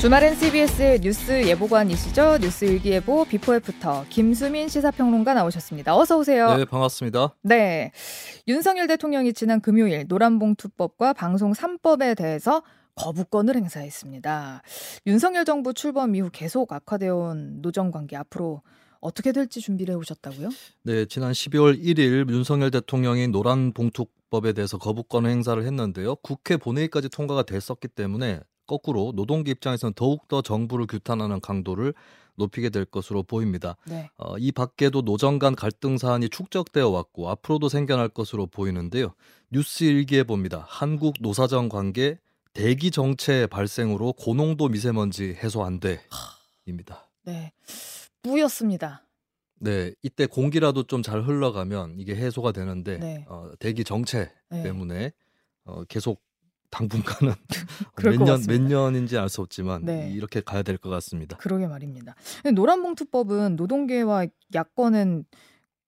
주말엔 CBS 뉴스 예보관이시죠? 뉴스 일기예보 before after 김수민 시사평론가 나오셨습니다. 어서 오세요. 네, 반갑습니다. 네. 윤석열 대통령이 지난 금요일 노란봉투법과 방송 3법에 대해서 거부권을 행사했습니다. 윤석열 정부 출범 이후 계속 악화되어 온 노정 관계 앞으로 어떻게 될지 준비를 해 오셨다고요? 네, 지난 12월 1일 윤석열 대통령이 노란 봉투 법에 대해서 거부권 행사를 했는데요. 국회 본회의까지 통과가 됐었기 때문에 거꾸로 노동계 입장에서는 더욱더 정부를 규탄하는 강도를 높이게 될 것으로 보입니다. 네. 어, 이 밖에도 노정 간 갈등 사안이 축적되어 왔고 앞으로도 생겨날 것으로 보이는데요. 뉴스 일기에 봅니다. 한국 노사정 관계 대기 정체 발생으로 고농도 미세먼지 해소 안 돼입니다. 네. 뿌였습니다. 네, 이때 공기라도 좀 잘 흘러가면 이게 해소가 되는데 네. 어, 대기 정체 네. 때문에 어, 계속 당분간은 몇 년 몇 년인지 알 수 없지만 네. 이렇게 가야 될 것 같습니다. 그러게 말입니다. 노란봉투법은 노동계와 야권은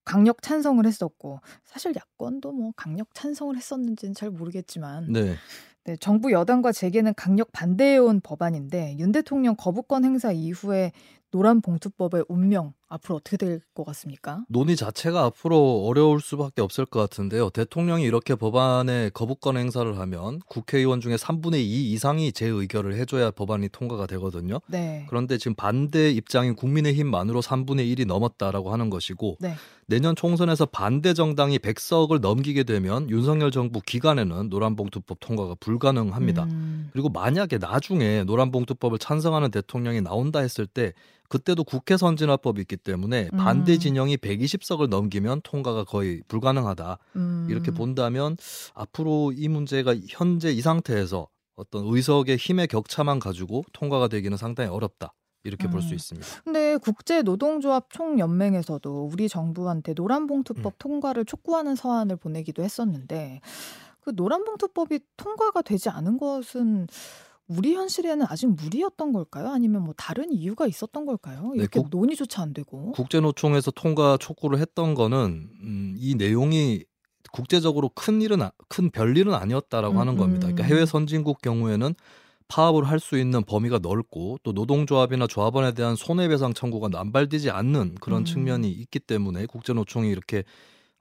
강력 찬성을 했었고 사실 야권도 뭐 강력 찬성을 했었는지는 잘 모르겠지만 네. 네, 정부 여당과 재계는 강력 반대해온 법안인데 윤 대통령 거부권 행사 이후에 노란 봉투법의 운명 앞으로 어떻게 될 것 같습니까? 논의 자체가 앞으로 어려울 수밖에 없을 것 같은데요. 대통령이 이렇게 법안에 거부권 행사를 하면 국회의원 중에 3분의 2 이상이 재의결을 해줘야 법안이 통과가 되거든요. 네. 그런데 지금 반대 입장인 국민의힘만으로 3분의 1이 넘었다라고 하는 것이고 네. 내년 총선에서 반대 정당이 100석을 넘기게 되면 윤석열 정부 기간에는 노란봉투법 통과가 불가능합니다. 음. 그리고 만약에 나중에 노란봉투법을 찬성하는 대통령이 나온다 했을 때 그때도 국회 선진화법이 있기 때문에 음. 반대 진영이 120석을 넘기면 통과가 거의 불가능하다. 음. 이렇게 본다면 앞으로 이 문제가 현재 이 상태에서 어떤 의석의 힘의 격차만 가지고 통과가 되기는 상당히 어렵다. 이렇게 음. 볼수 있습니다. 근데 국제 노동조합 총연맹에서도 우리 정부한테 노란봉투법 음. 통과를 촉구하는 서한을 보내기도 했었는데 그 노란봉투법이 통과가 되지 않은 것은 우리 현실에는 아직 무리였던 걸까요? 아니면 뭐 다른 이유가 있었던 걸까요? 네, 이렇게 네, 국, 논의조차 안 되고. 국제노총에서 통과 촉구를 했던 거는 음, 이 내용이 국제적으로 큰 일은 큰 별일은 아니었다라고 음, 하는 겁니다. 그러니까 음. 해외 선진국 경우에는 파업을 할 수 있는 범위가 넓고 또 노동조합이나 조합원에 대한 손해배상 청구가 남발되지 않는 그런 음. 측면이 있기 때문에 국제노총이 이렇게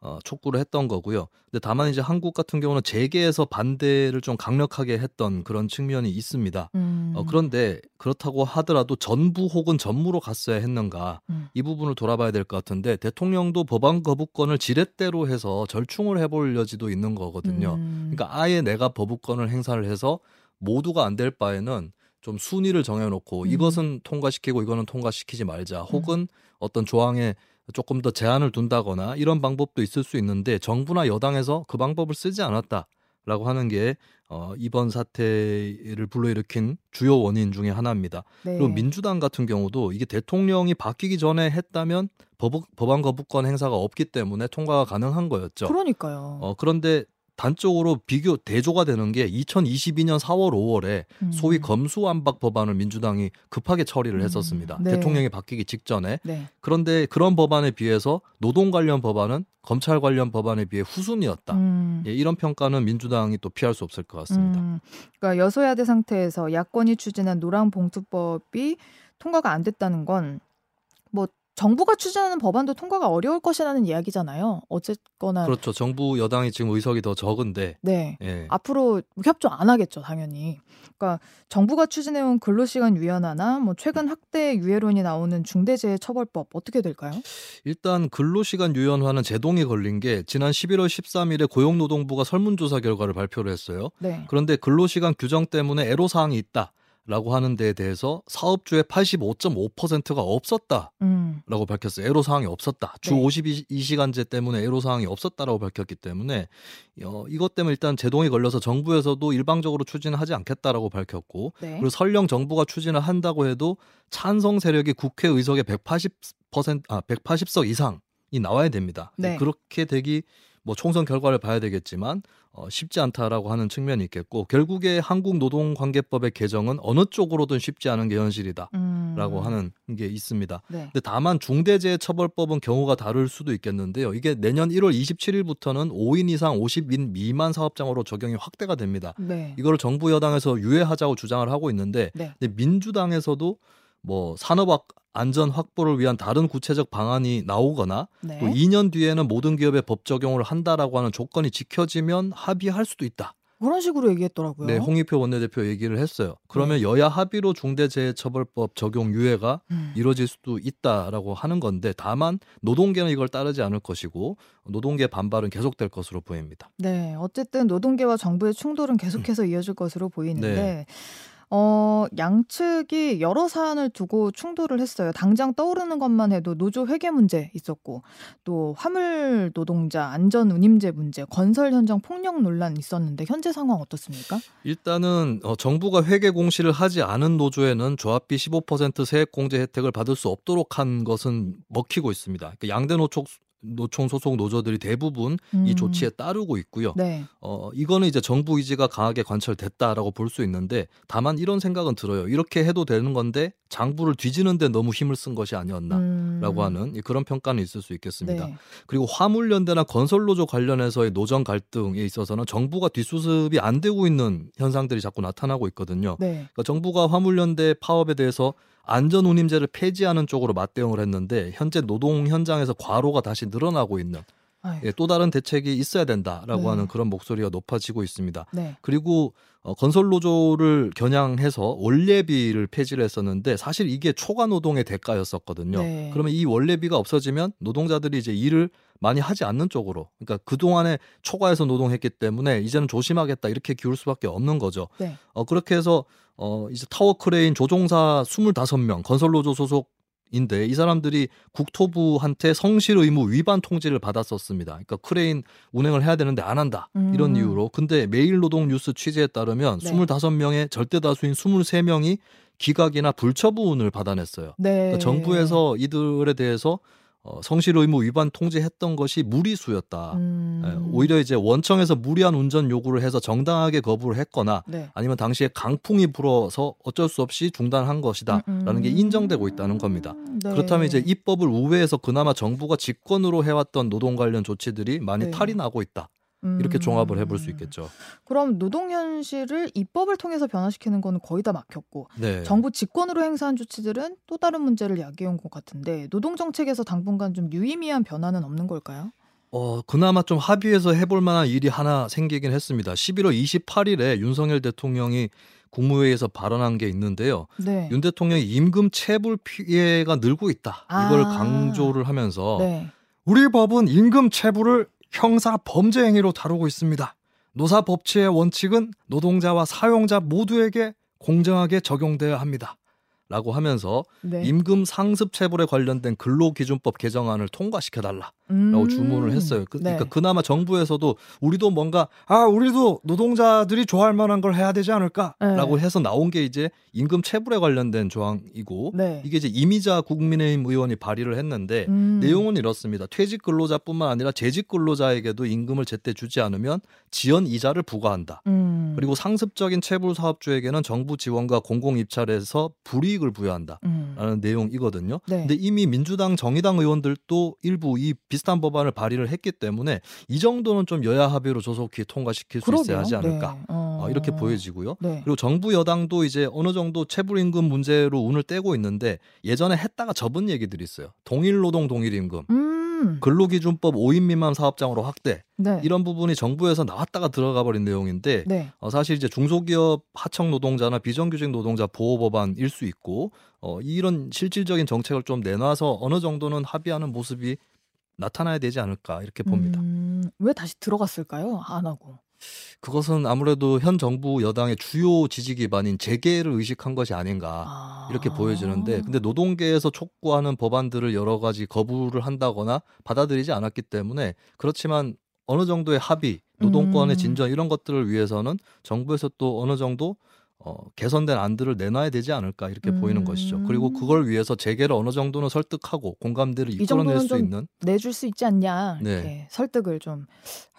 어, 촉구를 했던 거고요. 근데 다만 이제 한국 같은 경우는 재계에서 반대를 좀 강력하게 했던 그런 측면이 있습니다. 음. 어, 그런데 그렇다고 하더라도 전부 혹은 전무로 갔어야 했는가 음. 이 부분을 돌아봐야 될 것 같은데 대통령도 법안 거부권을 지렛대로 해서 절충을 해볼 여지도 있는 거거든요. 음. 그러니까 아예 내가 거부권을 행사를 해서 모두가 안 될 바에는 좀 순위를 정해놓고 음. 이것은 통과시키고 이거는 통과시키지 말자 혹은 어떤 조항에 조금 더 제한을 둔다거나 이런 방법도 있을 수 있는데 정부나 여당에서 그 방법을 쓰지 않았다라고 하는 게 어, 이번 사태를 불러일으킨 주요 원인 중의 하나입니다. 네. 그리고 민주당 같은 경우도 이게 대통령이 바뀌기 전에 했다면 법, 법안 거부권 행사가 없기 때문에 통과가 가능한 거였죠. 그러니까요. 어, 그런데 단적으로 비교 대조가 되는 게 2022년 4월 5월에 음. 소위 검수완박 법안을 민주당이 급하게 처리를 음. 했었습니다. 네. 대통령이 바뀌기 직전에. 네. 그런데 그런 법안에 비해서 노동 관련 법안은 검찰 관련 법안에 비해 후순이었다. 음. 예, 이런 평가는 민주당이 또 피할 수 없을 것 같습니다. 음. 그러니까 여소야대 상태에서 야권이 추진한 노랑봉투법이 통과가 안 됐다는 건뭐 정부가 추진하는 법안도 통과가 어려울 것이라는 이야기잖아요. 어쨌거나 그렇죠. 정부 여당이 지금 의석이 더 적은데 네 예. 앞으로 협조 안 하겠죠, 당연히. 그러니까 정부가 추진해온 근로시간 유연화나 뭐 최근 학대 유예론이 나오는 중대재해처벌법 어떻게 될까요? 일단 근로시간 유연화는 제동이 걸린 게 지난 11월 13일에 고용노동부가 설문조사 결과를 발표를 했어요. 네. 그런데 근로시간 규정 때문에 애로사항이 있다. 라고 하는 데에 대해서 사업주의 85.5%가 없었다라고 음. 밝혔어요. 애로사항이 없었다. 주 네. 52시간제 때문에 애로사항이 없었다라고 밝혔기 때문에 어, 이것 때문에 일단 제동이 걸려서 정부에서도 일방적으로 추진을 하지 않겠다라고 밝혔고 네. 그리고 설령 정부가 추진을 한다고 해도 찬성 세력이 국회 의석의 180% 아, 180석 이상이 나와야 됩니다. 네. 그렇게 되기 뭐 총선 결과를 봐야 되겠지만 어, 쉽지 않다라고 하는 측면이 있겠고 결국에 한국 노동관계법의 개정은 어느 쪽으로든 쉽지 않은 게 현실이다라고 음. 하는 게 있습니다. 네. 근데 다만 중대재해처벌법은 경우가 다를 수도 있겠는데요. 이게 내년 1월 27일부터는 5인 이상 50인 미만 사업장으로 적용이 확대가 됩니다. 네. 이걸 정부 여당에서 유예하자고 주장을 하고 있는데 네. 근데 민주당에서도 뭐 산업 안전 확보를 위한 다른 구체적 방안이 나오거나 네. 또 2년 뒤에는 모든 기업에 법 적용을 한다라고 하는 조건이 지켜지면 합의할 수도 있다. 그런 식으로 얘기했더라고요. 네, 홍익표 원내대표 얘기를 했어요. 그러면 네. 여야 합의로 중대재해처벌법 적용 유예가 음. 이루어질 수도 있다라고 하는 건데 다만 노동계는 이걸 따르지 않을 것이고 노동계 반발은 계속될 것으로 보입니다. 네, 어쨌든 노동계와 정부의 충돌은 계속해서 음. 이어질 것으로 보이는데 네. 어, 양측이 여러 사안을 두고 충돌을 했어요. 당장 떠오르는 것만 해도 노조 회계 문제 있었고, 또 화물 노동자 안전 운임제 문제, 건설 현장 폭력 논란 있었는데 현재 상황 어떻습니까? 일단은 어, 정부가 회계 공시를 하지 않은 노조에는 조합비 15% 세액 공제 혜택을 받을 수 없도록 한 것은 먹히고 있습니다. 그러니까 양대 노총 노총 소속 노조들이 대부분 음. 이 조치에 따르고 있고요. 네. 어 이거는 이제 정부 의지가 강하게 관철됐다라고 볼 수 있는데 다만 이런 생각은 들어요. 이렇게 해도 되는 건데 장부를 뒤지는데 너무 힘을 쓴 것이 아니었나라고 음. 하는 그런 평가는 있을 수 있겠습니다. 네. 그리고 화물연대나 건설노조 관련해서의 노정 갈등에 있어서는 정부가 뒷수습이 안 되고 있는 현상들이 자꾸 나타나고 있거든요. 네. 그러니까 정부가 화물연대 파업에 대해서 안전운임제를 폐지하는 쪽으로 맞대응을 했는데 현재 노동 현장에서 과로가 다시 늘어나고 있는 예, 또 다른 대책이 있어야 된다라고 네. 하는 그런 목소리가 높아지고 있습니다. 네. 그리고 어, 건설 노조를 겨냥해서 원래비를 폐지를 했었는데 사실 이게 초과 노동의 대가였었거든요. 네. 그러면 이 원래비가 없어지면 노동자들이 이제 일을 많이 하지 않는 쪽으로 그러니까 그동안에 초과해서 노동했기 때문에 이제는 조심하겠다 이렇게 기울 수밖에 없는 거죠. 네. 어, 그렇게 해서 어, 이제 타워 크레인 조종사 25명 건설 노조 소속 인데 이 사람들이 국토부한테 성실 의무 위반 통지를 받았었습니다. 그러니까 크레인 운행을 해야 되는데 안 한다. 이런 음. 이유로. 근데 매일 노동 뉴스 취재에 따르면 네. 25명의 절대 다수인 23명이 기각이나 불처분을 받아냈어요. 네. 그러니까 정부에서 이들에 대해서 어, 성실 의무 위반 통지했던 것이 무리수였다. 음. 예, 오히려 이제 원청에서 무리한 운전 요구를 해서 정당하게 거부를 했거나 네. 아니면 당시에 강풍이 불어서 어쩔 수 없이 중단한 것이다라는 음. 게 음. 인정되고 있다는 겁니다. 네. 그렇다면 이제 입법을 우회해서 그나마 정부가 직권으로 해왔던 노동 관련 조치들이 많이 네. 탈이 나고 있다. 이렇게 음. 종합을 해볼 수 있겠죠. 그럼 노동 현실을 입법을 통해서 변화시키는 거는 거의 다 막혔고 네. 정부 직권으로 행사한 조치들은 또 다른 문제를 야기해온 것 같은데 노동 정책에서 당분간 좀 유의미한 변화는 없는 걸까요? 어, 그나마 좀 합의해서 해볼 만한 일이 하나 생기긴 했습니다. 11월 28일에 윤석열 대통령이 국무회의에서 발언한 게 있는데요. 네. 윤 대통령이 임금 체불 피해가 늘고 있다. 이걸 아. 강조를 하면서 네. 우리 법은 임금 체불을 형사 범죄 행위로 다루고 있습니다. 노사 법치의 원칙은 노동자와 사용자 모두에게 공정하게 적용돼야 합니다. 라고 하면서 네. 임금 상습 체불에 관련된 근로기준법 개정안을 통과시켜 달라라고 음. 주문을 했어요. 그, 러니까 네. 그나마 정부에서도 우리도 뭔가 아 우리도 노동자들이 좋아할 만한 걸 해야 되지 않을까라고 네. 해서 나온 게 이제 임금 체불에 관련된 조항이고 네. 이게 이제 이미자 국민의힘 의원이 발의를 했는데 음. 내용은 이렇습니다. 퇴직 근로자뿐만 아니라 재직 근로자에게도 임금을 제때 주지 않으면 지연 이자를 부과한다. 음. 그리고 상습적인 체불 사업주에게는 정부 지원과 공공 입찰에서 불이익을 부여한다라는 음. 내용이거든요. 네. 근데 이미 민주당 정의당 의원들도 일부 이 비슷한 법안을 발의를 했기 때문에 이 정도는 좀 여야 합의로 조속히 통과시킬 수 그러게요. 있어야 하지 않을까 네. 어. 어, 이렇게 보여지고요. 네. 그리고 정부 여당도 이제 어느 정도 체불임금 문제로 운을 떼고 있는데 예전에 했다가 접은 얘기들이 있어요. 동일 노동 동일 임금. 음. 근로기준법 5인 미만 사업장으로 확대 네. 이런 부분이 정부에서 나왔다가 들어가 버린 내용인데 네. 어, 사실 이제 중소기업 하청 노동자나 비정규직 노동자 보호 법안일 수 있고 어, 이런 실질적인 정책을 좀 내놔서 어느 정도는 합의하는 모습이 나타나야 되지 않을까 이렇게 봅니다. 음, 왜 다시 들어갔을까요? 안 하고. 그것은 아무래도 현 정부 여당의 주요 지지 기반인 재계를 의식한 것이 아닌가 아. 이렇게 보여지는데 근데 노동계에서 촉구하는 법안들을 여러 가지 거부를 한다거나 받아들이지 않았기 때문에 그렇지만 어느 정도의 합의, 노동권의 음. 진전 이런 것들을 위해서는 정부에서 또 어느 정도 어, 개선된 안들을 내놔야 되지 않을까 이렇게 음. 보이는 것이죠. 그리고 음. 그걸 위해서 재계를 어느 정도는 설득하고 공감대를 이끌어낼 수 있는 내줄 수 있지 않냐 네. 이렇게 설득을 좀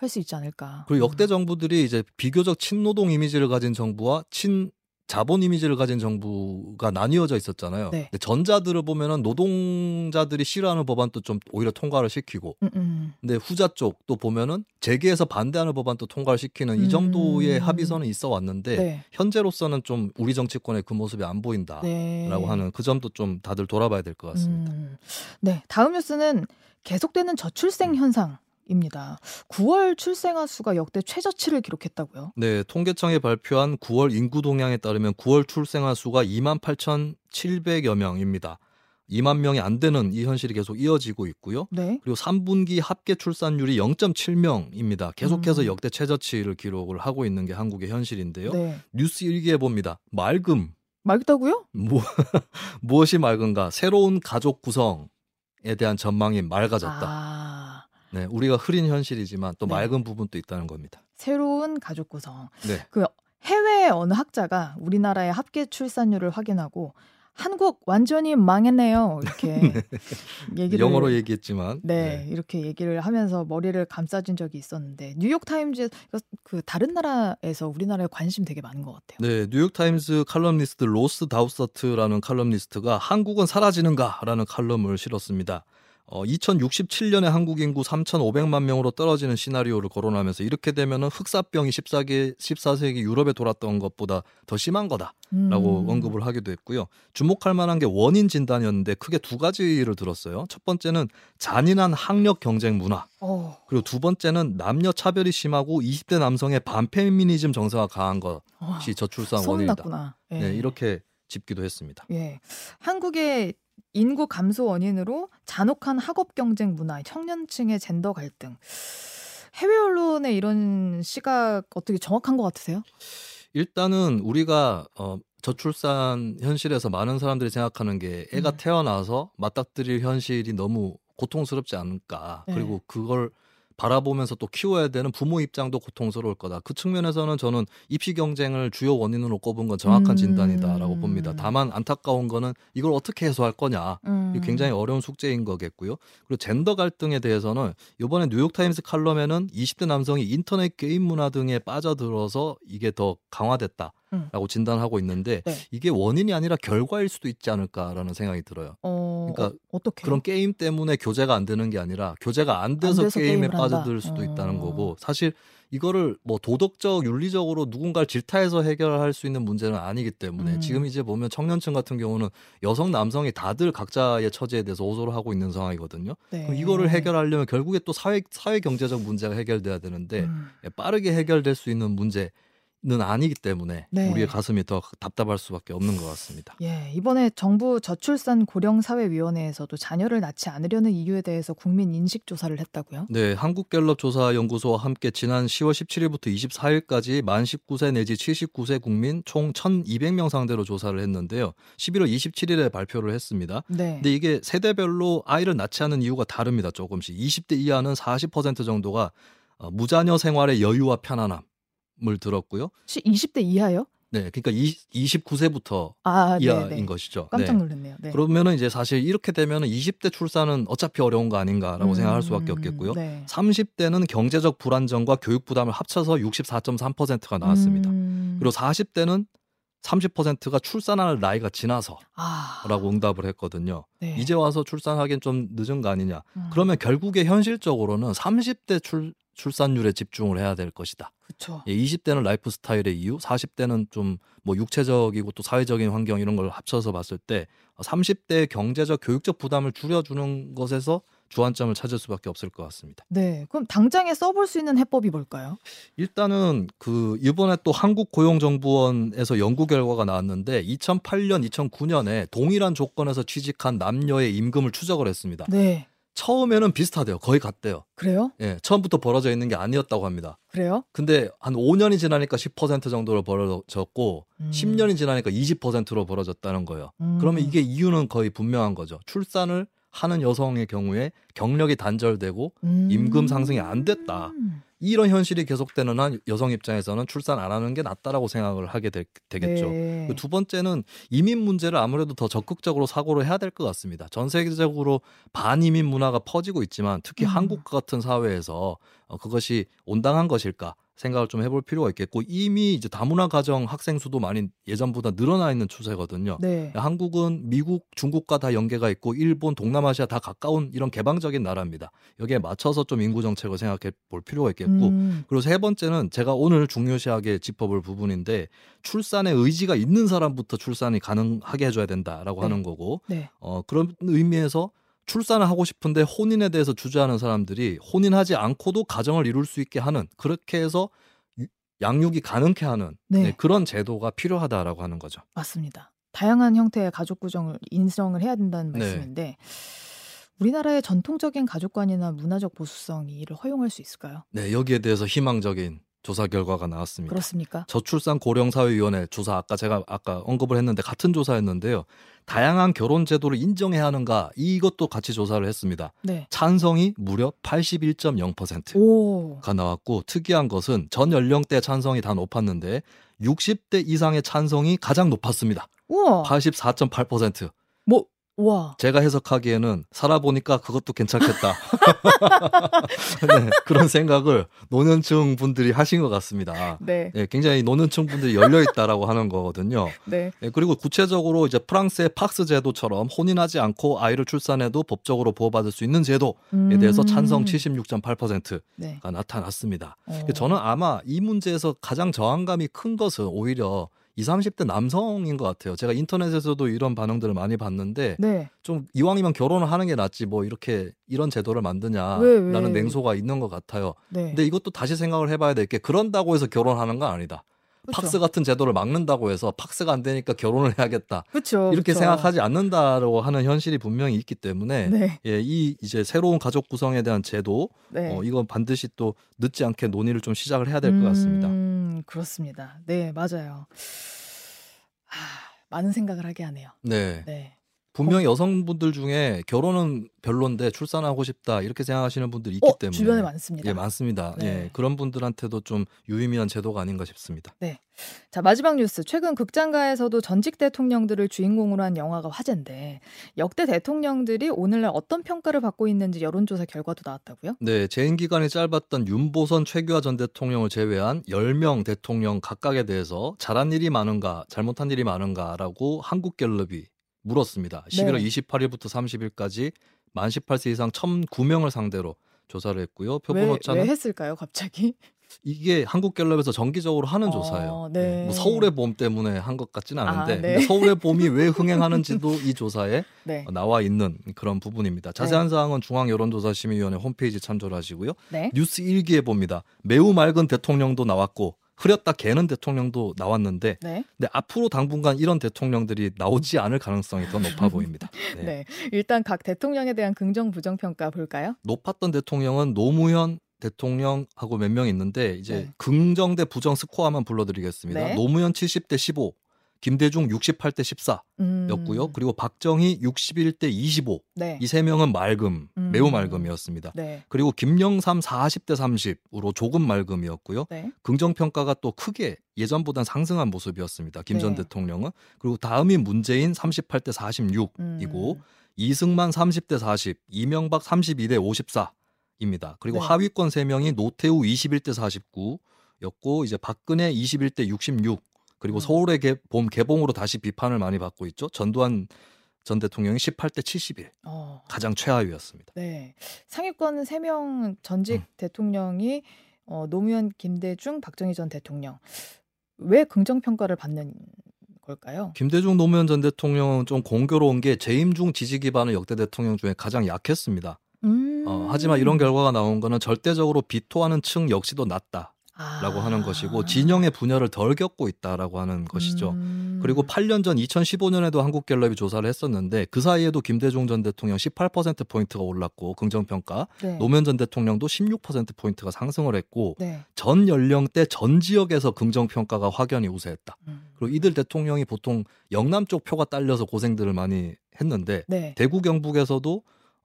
할 수 있지 않을까. 그리고 역대 음. 정부들이 이제 비교적 친노동 이미지를 가진 정부와 친 자본 이미지를 가진 정부가 나뉘어져 있었잖아요. 네. 근데 전자들을 보면은 노동자들이 싫어하는 법안도 좀 오히려 통과를 시키고, 음, 음. 근데 후자 쪽도 보면은 재계에서 반대하는 법안도 통과를 시키는 음. 이 정도의 합의선은 있어 왔는데 네. 현재로서는 좀 우리 정치권의 그 모습이 안 보인다라고 네. 하는 그 점도 좀 다들 돌아봐야 될 것 같습니다. 음. 네, 다음 뉴스는 계속되는 저출생 현상. 입니다. 9월 출생아 수가 역대 최저치를 기록했다고요? 네, 통계청이 발표한 9월 인구 동향에 따르면 9월 출생아 수가 2만 8,700여 명입니다. 2만 명이 안 되는 이 현실이 계속 이어지고 있고요. 네. 그리고 3분기 합계 출산율이 0.7명입니다. 계속해서 음. 역대 최저치를 기록을 하고 있는 게 한국의 현실인데요. 네. 뉴스 일기에 봅니다. 맑음. 맑다고요? 뭐, 무엇이 맑은가? 새로운 가족 구성에 대한 전망이 맑아졌다. 아. 네, 우리가 흐린 현실이지만 또 네. 맑은 부분도 있다는 겁니다. 새로운 가족 구성. 네. 그 해외 어느 학자가 우리나라의 합계 출산율을 확인하고 한국 완전히 망했네요. 이렇게 네. 얘기를 영어로 얘기했지만 네, 네, 이렇게 얘기를 하면서 머리를 감싸진 적이 있었는데 뉴욕 타임즈 그 다른 나라에서 우리나라에 관심 되게 많은 것 같아요. 네, 뉴욕 타임즈 칼럼니스트 로스 다우서트라는 칼럼니스트가 한국은 사라지는가라는 칼럼을 실었습니다. 어, 2067년에 한국 인구 3,500만 명으로 떨어지는 시나리오를 거론하면서 이렇게 되면은 흑사병이 14기, 14세기 유럽에 돌았던 것보다 더 심한 거다라고 음. 언급을 하기도 했고요. 주목할 만한 게 원인 진단이었는데 크게 두 가지를 들었어요. 첫 번째는 잔인한 학력 경쟁 문화. 어. 그리고 두 번째는 남녀 차별이 심하고 20대 남성의 반페미니즘 정서가 강한 것이 어. 저출산 원인이다. 예. 네, 이렇게 짚기도 했습니다. 예. 한국의 인구 감소 원인으로 잔혹한 학업 경쟁 문화, 청년층의 젠더 갈등. 해외 언론의 이런 시각 어떻게 정확한 것 같으세요? 일단은 우리가 어, 저출산 현실에서 많은 사람들이 생각하는 게 애가 음. 태어나서 맞닥뜨릴 현실이 너무 고통스럽지 않을까. 네. 그리고 그걸 바라보면서 또 키워야 되는 부모 입장도 고통스러울 거다. 그 측면에서는 저는 입시 경쟁을 주요 원인으로 꼽은 건 정확한 음. 진단이다라고 봅니다. 다만 안타까운 거는 이걸 어떻게 해소할 거냐. 음. 이 굉장히 어려운 숙제인 거겠고요. 그리고 젠더 갈등에 대해서는 이번에 뉴욕타임스 칼럼에는 20대 남성이 인터넷 게임 문화 등에 빠져들어서 이게 더 강화됐다. 라고 진단하고 있는데 네. 이게 원인이 아니라 결과일 수도 있지 않을까라는 생각이 들어요. 어, 그러니까 어, 그런 게임 때문에 교제가 안 되는 게 아니라 교제가 안 돼서, 안 돼서 게임에 빠져들 수도 어. 있다는 거고 사실 이거를 뭐 도덕적 윤리적으로 누군가를 질타해서 해결할 수 있는 문제는 아니기 때문에 음. 지금 이제 보면 청년층 같은 경우는 여성 남성이 다들 각자의 처지에 대해서 호소를 하고 있는 상황이거든요. 네. 그럼 이거를 해결하려면 결국에 또 사회 사회 경제적 문제가 해결돼야 되는데 음. 빠르게 해결될 수 있는 문제 는 아니기 때문에 네. 우리의 가슴이 더 답답할 수밖에 없는 것 같습니다. 예, 이번에 정부 저출산 고령사회위원회에서도 자녀를 낳지 않으려는 이유에 대해서 국민 인식 조사를 했다고요? 네, 한국갤럽 조사 연구소와 함께 지난 10월 17일부터 24일까지 만 19세 내지 79세 국민 총 1,200명 상대로 조사를 했는데요. 11월 27일에 발표를 했습니다. 네. 근데 이게 세대별로 아이를 낳지 않은 이유가 다릅니다. 조금씩 20대 이하는 40% 정도가 어, 무자녀 생활의 여유와 편안함. 을 들었고요. 20대 이하요? 네, 그러니까 20, 29세부터 아, 이하인 네네. 것이죠. 깜짝 네. 놀랐네요. 네. 그러면은 이제 사실 이렇게 되면은 20대 출산은 어차피 어려운 거 아닌가라고 음, 생각할 수밖에 없겠고요. 네. 30대는 경제적 불안정과 교육 부담을 합쳐서 64.3%가 나왔습니다. 음. 그리고 40대는 30%가 출산할 나이가 지나서라고 아. 응답을 했거든요. 네. 이제 와서 출산하기엔 좀 늦은 거 아니냐. 음. 그러면 결국에 현실적으로는 30대 출, 출산율에 집중을 해야 될 것이다. 그렇죠. 예, 20대는 라이프 스타일의 이유, 40대는 좀 뭐 육체적이고 또 사회적인 환경 이런 걸 합쳐서 봤을 때 30대 경제적 교육적 부담을 줄여주는 것에서 주안점을 찾을 수밖에 없을 것 같습니다. 네. 그럼 당장에 써볼 수 있는 해법이 뭘까요? 일단은 그 이번에 또 한국고용정보원에서 연구 결과가 나왔는데 2008년, 2009년에 동일한 조건에서 취직한 남녀의 임금을 추적을 했습니다. 네. 처음에는 비슷하대요. 거의 같대요. 그래요? 예, 처음부터 벌어져 있는 게 아니었다고 합니다. 그래요? 근데 한 5년이 지나니까 10% 정도로 벌어졌고 음. 10년이 지나니까 20%로 벌어졌다는 거예요. 음. 그러면 이게 이유는 거의 분명한 거죠. 출산을 하는 여성의 경우에 경력이 단절되고 음. 임금 상승이 안 됐다. 이런 현실이 계속되는 한 여성 입장에서는 출산 안 하는 게 낫다라고 생각을 하게 되, 겠죠 네. 두 번째는 이민 문제를 아무래도 더 적극적으로 사고를 해야 될 것 같습니다. 전 세계적으로 반이민 문화가 퍼지고 있지만 특히 음. 한국 같은 사회에서 어, 그것이 온당한 것일까? 생각을 좀 해볼 필요가 있겠고 이미 이제 다문화 가정 학생 수도 많이 예전보다 늘어나 있는 추세거든요. 네. 한국은 미국, 중국과 다 연계가 있고 일본, 동남아시아 다 가까운 이런 개방적인 나라입니다. 여기에 맞춰서 좀 인구 정책을 생각해 볼 필요가 있겠고 음. 그리고 세 번째는 제가 오늘 중요시하게 짚어볼 부분인데 출산의 의지가 있는 사람부터 출산이 가능하게 해줘야 된다라고 네. 하는 거고 네. 어, 그런 의미에서 출산을 하고 싶은데 혼인에 대해서 주저하는 사람들이 혼인하지 않고도 가정을 이룰 수 있게 하는 그렇게 해서 양육이 가능케 하는 네. 네, 그런 제도가 필요하다라고 하는 거죠. 맞습니다. 다양한 형태의 가족 구정을 인정을 해야 된다는 네. 말씀인데 네. 우리나라의 전통적인 가족관이나 문화적 보수성이 이를 허용할 수 있을까요? 네, 여기에 대해서 희망적인 조사 결과가 나왔습니다. 그렇습니까? 저출산 고령사회위원회 조사 아까 제가 아까 언급을 했는데 같은 조사였는데요. 다양한 결혼 제도를 인정해야 하는가 이것도 같이 조사를 했습니다. 네. 찬성이 무려 81.0%가 나왔고 특이한 것은 전 연령대 찬성이 다 높았는데 60대 이상의 찬성이 가장 높았습니다. 우와. 84.8%. 뭐 와. 제가 해석하기에는 살아보니까 그것도 괜찮겠다. 네, 그런 생각을 노년층 분들이 하신 것 같습니다. 네. 네 굉장히 노년층 분들이 열려 있다라고 하는 거거든요. 네. 네. 그리고 구체적으로 이제 프랑스의 팍스 제도처럼 혼인하지 않고 아이를 출산해도 법적으로 보호받을 수 있는 제도에 음. 대해서 찬성 76.8%가 네. 나타났습니다. 어. 저는 아마 이 문제에서 가장 저항감이 큰 것은 오히려 20, 30대 남성인 것 같아요. 제가 인터넷에서도 이런 반응들을 많이 봤는데 네. 좀 이왕이면 결혼을 하는 게 낫지 뭐 이렇게 이런 제도를 만드냐라는 냉소가 있는 것 같아요. 네. 근데 이것도 다시 생각을 해봐야 될 게 그런다고 해서 결혼하는 건 아니다. 그쵸. 팍스 같은 제도를 막는다고 해서 팍스가 안 되니까 결혼을 해야겠다. 그쵸, 이렇게 그쵸. 생각하지 않는다라고 하는 현실이 분명히 있기 때문에 네. 예, 이 이제 새로운 가족 구성에 대한 제도 네. 어, 이건 반드시 또 늦지 않게 논의를 좀 시작을 해야 될것 같습니다. 음, 그렇습니다. 네, 맞아요. 아, 많은 생각을 하게 하네요. 네. 네. 분명 히 여성분들 중에 결혼은 별론데 출산하고 싶다 이렇게 생각하시는 분들이 있기 어, 때문에 주변에 많습니다. 예, 많습니다. 네. 예, 그런 분들한테도 좀 유의미한 제도가 아닌가 싶습니다. 네. 자 마지막 뉴스. 최근 극장가에서도 전직 대통령들을 주인공으로 한 영화가 화제인데 역대 대통령들이 오늘날 어떤 평가를 받고 있는지 여론조사 결과도 나왔다고요? 네, 재임 기간이 짧았던 윤보선, 최규하 전 대통령을 제외한 10명 대통령 각각에 대해서 잘한 일이 많은가, 잘못한 일이 많은가라고 한국갤럽이 물었습니다. 11월 네. 28일부터 30일까지 만 18세 이상 1,009명을 상대로 조사를 했고요. 표본 오차는 왜 했을까요, 갑자기? 이게 한국갤럽에서 정기적으로 하는 어, 조사예요. 네. 네. 뭐 서울의 봄 때문에 한 것 같지는 아, 않은데 아, 네. 서울의 봄이 왜 흥행하는지도 이 조사에 네. 나와 있는 그런 부분입니다. 자세한 네. 사항은 중앙 여론조사심의위원회 홈페이지 참조를 하시고요. 네. 뉴스 일기에 봅니다. 매우 맑은 대통령도 나왔고 흐렸다 개는 대통령도 나왔는데 네. 근데 앞으로 당분간 이런 대통령들이 나오지 않을 가능성이 더 높아 보입니다. 네. 네. 일단 각 대통령에 대한 긍정 부정 평가 볼까요? 높았던 대통령은 노무현 대통령하고 몇 명 있는데 이제 네. 긍정 대 부정 스코어만 불러드리겠습니다. 네. 노무현 70대 15, 김대중 68대 14였고요. 음. 그리고 박정희 61대 25. 네. 이 세 명은 맑음, 음. 매우 맑음이었습니다. 네. 그리고 김영삼 40대 30으로 조금 맑음이었고요. 네. 긍정 평가가 또 크게 예전보단 상승한 모습이었습니다. 김전 네. 대통령은. 그리고 다음이 문재인 38대 46이고 음. 이승만 30대 40, 이명박 32대 54. 입니다. 그리고 네. 하위권 3명이 노태우 21대 49 였고 이제 박근혜 21대 66 그리고 음. 서울의 개, 봄 개봉으로 다시 비판을 많이 받고 있죠. 전두환 전 대통령이 18대 71 어. 가장 최하위였습니다. 네. 상위권 3명 전직 음. 대통령이 어, 노무현, 김대중, 박정희 전 대통령 왜 긍정 평가를 받는 걸까요? 김대중 노무현 전 대통령은 좀 공교로운 게 재임 중 지지 기반은 역대 대통령 중에 가장 약했습니다. 음. 어, 하지만 이런 결과가 나온 거는 절대적으로 비토하는 층 역시도 낮다. 라고 아. 하는 것이고 진영의 분열을 덜 겪고 있다라고 하는 것이죠. 음. 그리고 8년 전 2015년에도 한국갤럽이 조사를 했었는데 그 사이에도 김대중 전 대통령 18% 포인트가 올랐고 긍정 평가, 네. 노무현 전 대통령도 16% 포인트가 상승을 했고 네. 전 연령대 전 지역에서 긍정 평가가 확연히 우세했다. 음. 그리고 이들 대통령이 보통 영남 쪽 표가 딸려서 고생들을 많이 했는데 네. 대구 경북에서도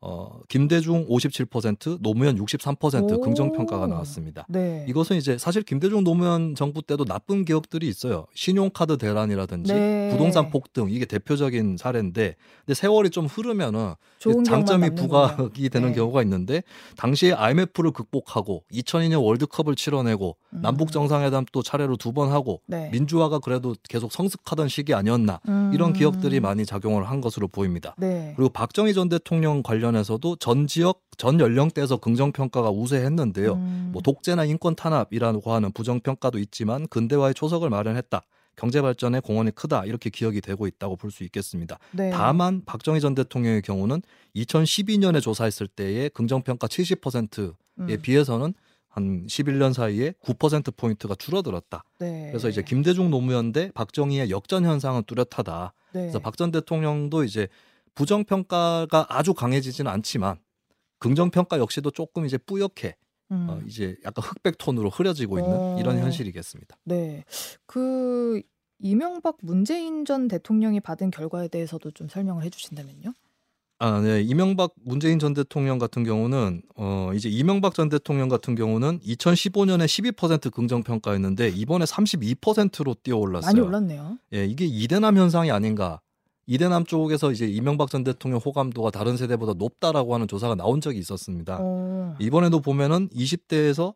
어, 김대중 57%, 노무현 63% 긍정 평가가 나왔습니다. 네. 이것은 이제 사실 김대중 노무현 정부 때도 나쁜 기억들이 있어요. 신용카드 대란이라든지 네. 부동산 폭등 이게 대표적인 사례인데 근데 세월이 좀 흐르면은 장점이 부각이 되는 네. 경우가 있는데 당시에 IMF를 극복하고 2002년 월드컵을 치러내고 음. 남북 정상회담 또 차례로 두 번 하고 네. 민주화가 그래도 계속 성숙하던 시기 아니었나 음. 이런 기억들이 많이 작용을 한 것으로 보입니다. 네. 그리고 박정희 전 대통령 관련 관련해서도 전 지역 전 연령대에서 긍정 평가가 우세했는데요. 음. 뭐 독재나 인권 탄압이라고 하는 부정 평가도 있지만 근대화의 초석을 마련했다. 경제 발전에 공헌이 크다 이렇게 기억이 되고 있다고 볼 수 있겠습니다. 네. 다만 박정희 전 대통령의 경우는 2012년에 조사했을 때의 긍정 평가 70%에 음. 비해서는 한 11년 사이에 9% 포인트가 줄어들었다. 네. 그래서 이제 김대중 노무현 대 박정희의 역전 현상은 뚜렷하다. 네. 그래서 박 전 대통령도 이제 부정 평가가 아주 강해지지는 않지만 긍정 평가 역시도 조금 이제 뿌옇게 음. 어, 이제 약간 흑백 톤으로 흐려지고 있는 어... 이런 현실이겠습니다. 네, 그 이명박 문재인 전 대통령이 받은 결과에 대해서도 좀 설명을 해주신다면요. 아, 네. 이명박 문재인 전 대통령 같은 경우는 어 이제 이명박 전 대통령 같은 경우는 2015년에 12% 긍정 평가였는데 이번에 32%로 뛰어올랐어요. 많이 올랐네요. 예, 이게 이대남 현상이 아닌가 이대남 쪽에서 이제 이명박 전 대통령 호감도가 다른 세대보다 높다라고 하는 조사가 나온 적이 있었습니다. 오. 어. 이번에도 보면은 20대에서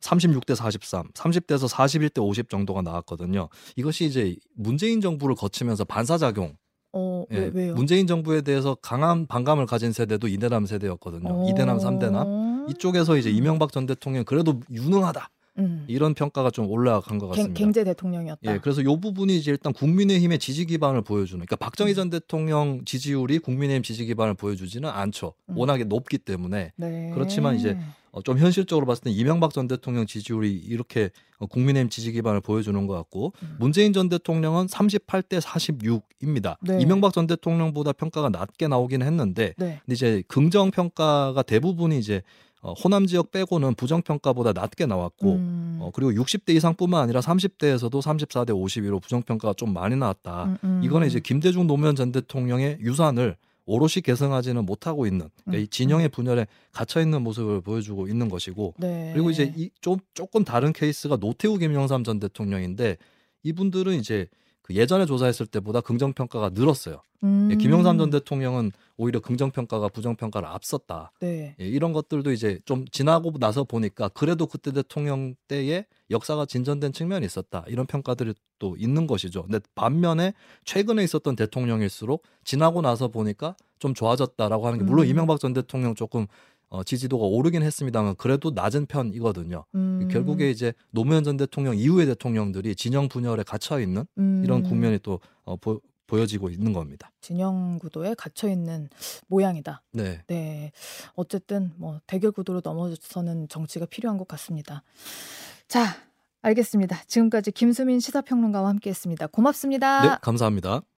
36대 43, 30대에서 41대 50 정도가 나왔거든요. 이것이 이제 문재인 정부를 거치면서 반사작용. 어, 예, 왜, 요 문재인 정부에 대해서 강한 반감을 가진 세대도 이대남 세대였거든요. 어. 이대남, 삼대남. 이쪽에서 이제 이명박 전 대통령 그래도 유능하다. 음. 이런 평가가 좀 올라간 것 같습니다. 갱 제 대통령이었다. 예, 그래서 이 부분이 이제 일단 국민의힘의 지지 기반을 보여주는. 그러니까 박정희 음. 전 대통령 지지율이 국민의힘 지지 기반을 보여주지는 않죠. 음. 워낙에 높기 때문에. 네. 그렇지만 이제 어, 좀 현실적으로 봤을 때 이명박 전 대통령 지지율이 이렇게 어, 국민의힘 지지 기반을 보여주는 것 같고 음. 문재인 전 대통령은 38대 46입니다. 네. 이명박 전 대통령보다 평가가 낮게 나오긴 했는데 네. 근데 이제 긍정 평가가 대부분이 이제 어, 호남 지역 빼고는 부정 평가보다 낮게 나왔고 음. 어, 그리고 60대 이상뿐만 아니라 30대에서도 34대 52로 부정 평가가 좀 많이 나왔다. 음, 음. 이거는 이제 김대중 노무현 전 대통령의 유산을 오롯이 계승하지는 못하고 있는 그러니까 이 음, 진영의 음. 분열에 갇혀 있는 모습을 보여주고 있는 것이고 네. 그리고 이제 이 좀 조금 다른 케이스가 노태우 김영삼 전 대통령인데 이분들은 이제 그 예전에 조사했을 때보다 긍정 평가가 늘었어요. 예, 음. 김영삼 전 대통령은 오히려 긍정 평가가 부정 평가를 앞섰다. 네. 예, 이런 것들도 이제 좀 지나고 나서 보니까 그래도 그때 대통령 때에 역사가 진전된 측면이 있었다. 이런 평가들이 또 있는 것이죠. 근데 반면에 최근에 있었던 대통령일수록 지나고 나서 보니까 좀 좋아졌다라고 하는 게 물론 음. 이명박 전 대통령 조금 어, 지지도가 오르긴 했습니다만 그래도 낮은 편이거든요. 음. 결국에 이제 노무현 전 대통령 이후의 대통령들이 진영 분열에 갇혀 있는 음. 이런 국면이 또 어, 보, 보여지고 있는 겁니다. 진영 구도에 갇혀 있는 모양이다. 네. 네. 어쨌든 뭐 대결 구도로 넘어서는 정치가 필요한 것 같습니다. 자, 알겠습니다. 지금까지 김수민 시사평론가와 함께했습니다. 고맙습니다. 네, 감사합니다.